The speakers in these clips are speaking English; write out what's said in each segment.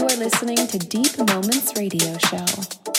You are listening to Deep Moments Radio Show.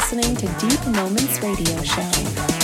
listening to Deep Moments Radio Show.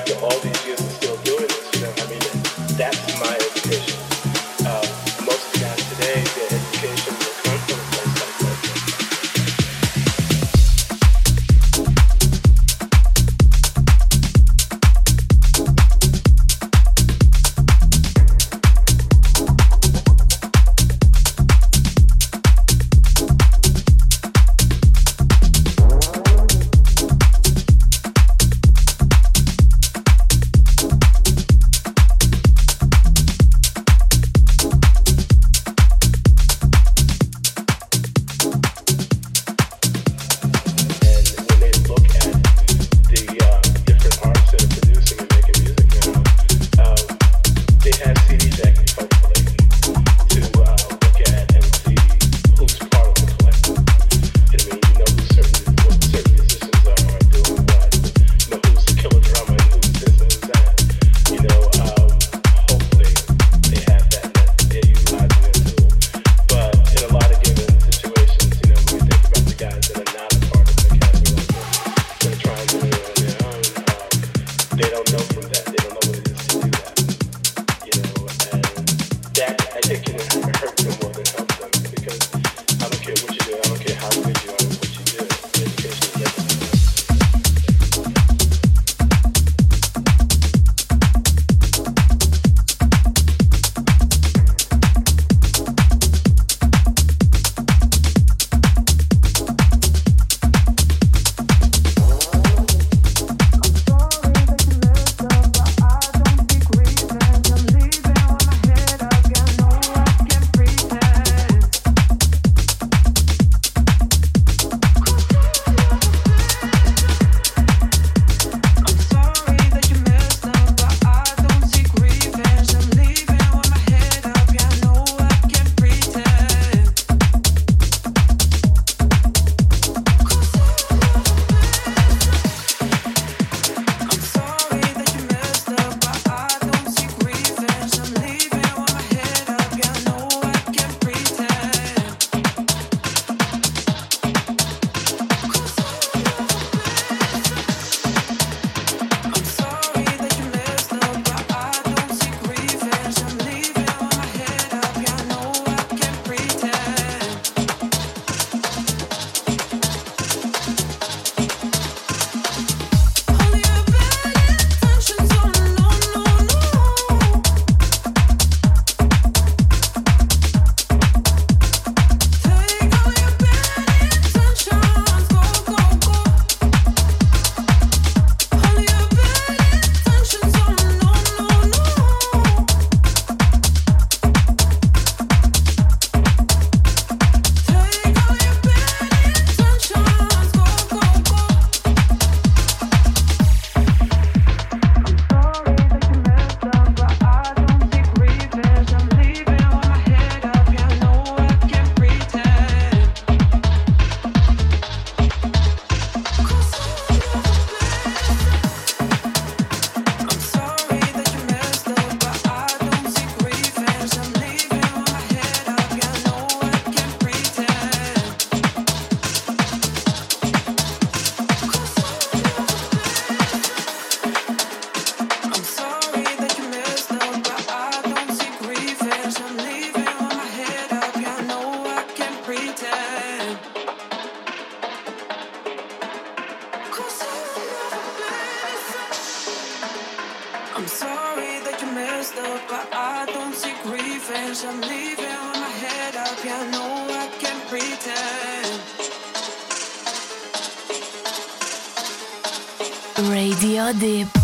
after all these years. fence. I'm leaving with my head up. Yeah, I know I can't pretend. Radio Deep.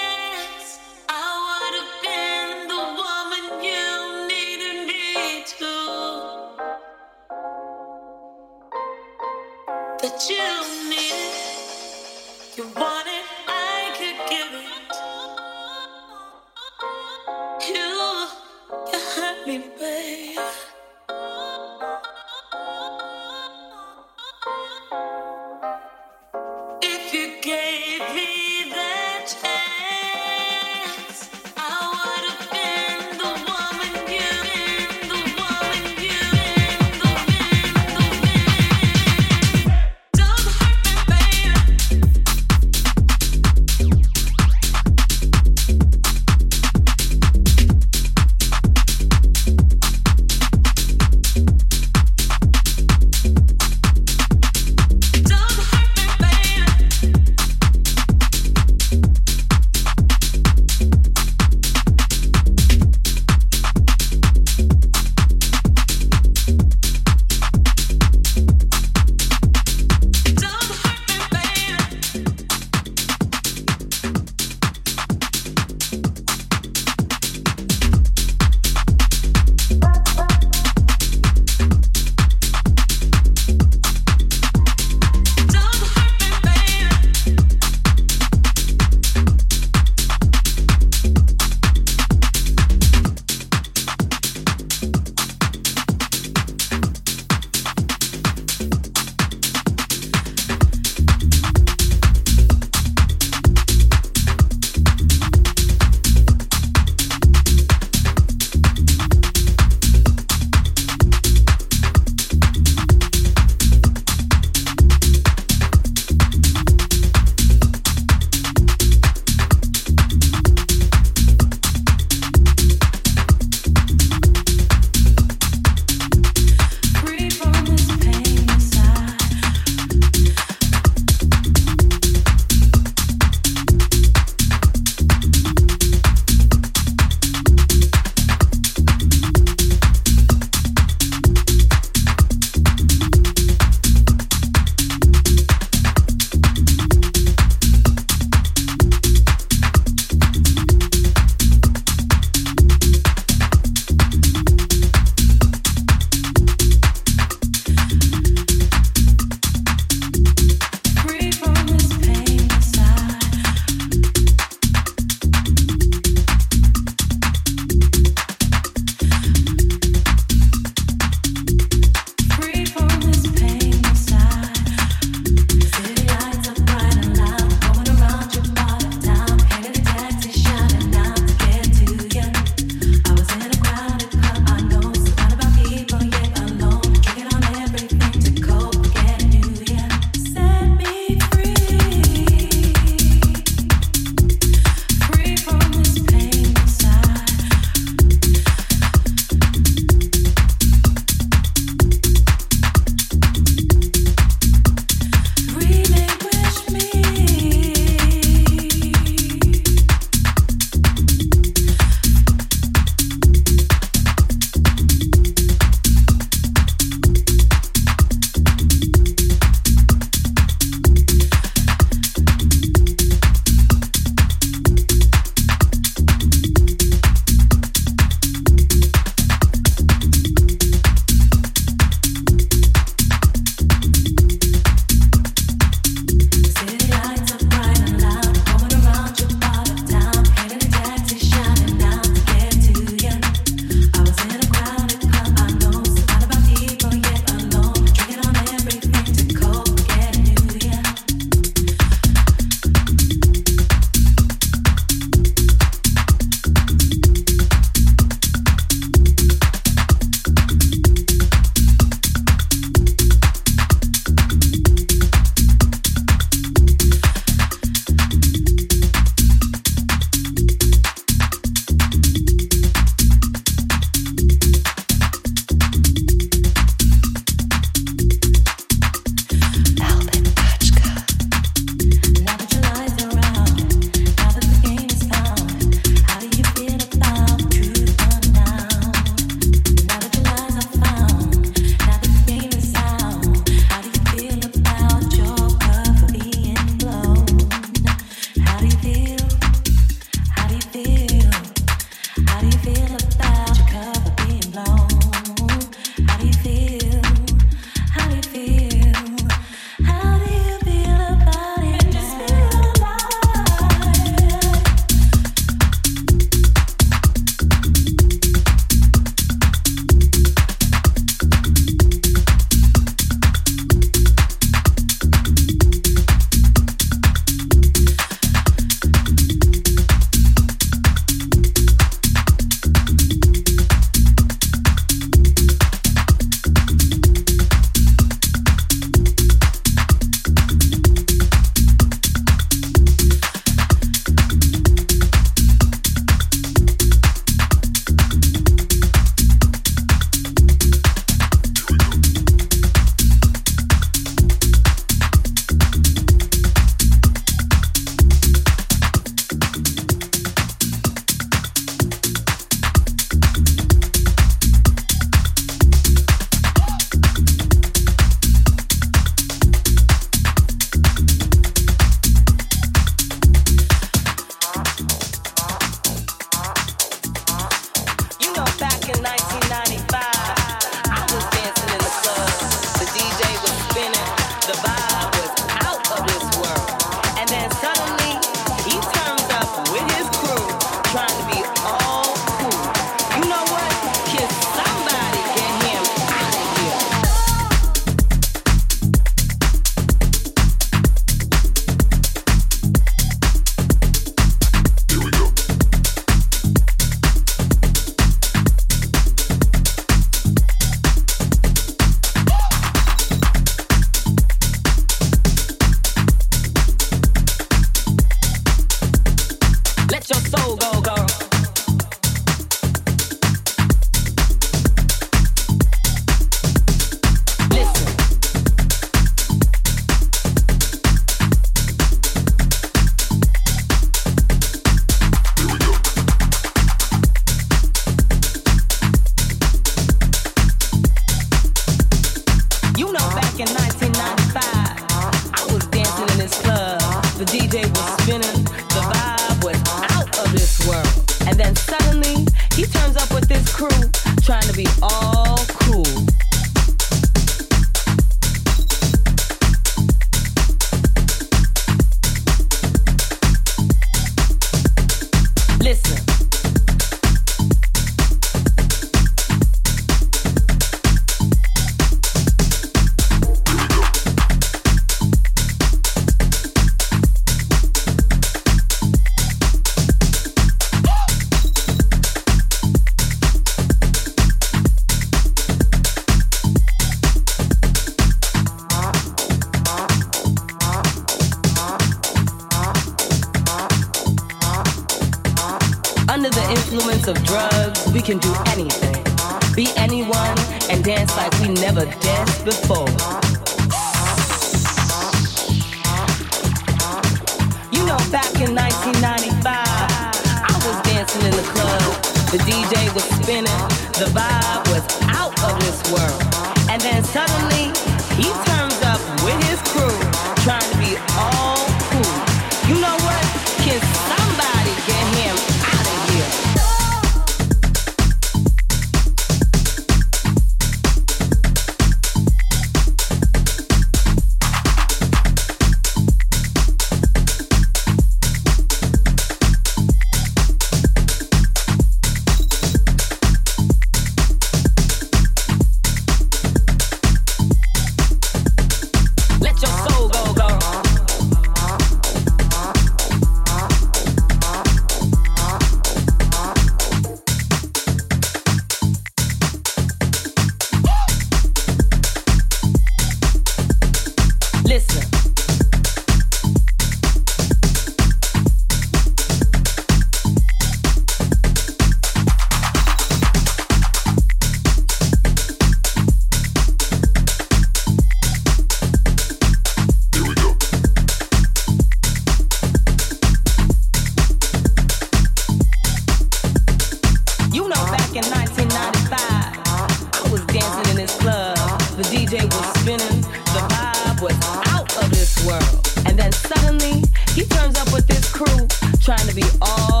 in 1995. I was dancing in this club. The DJ was spinning. The vibe was out of this world. And then suddenly, he turns up with this crew, trying to be all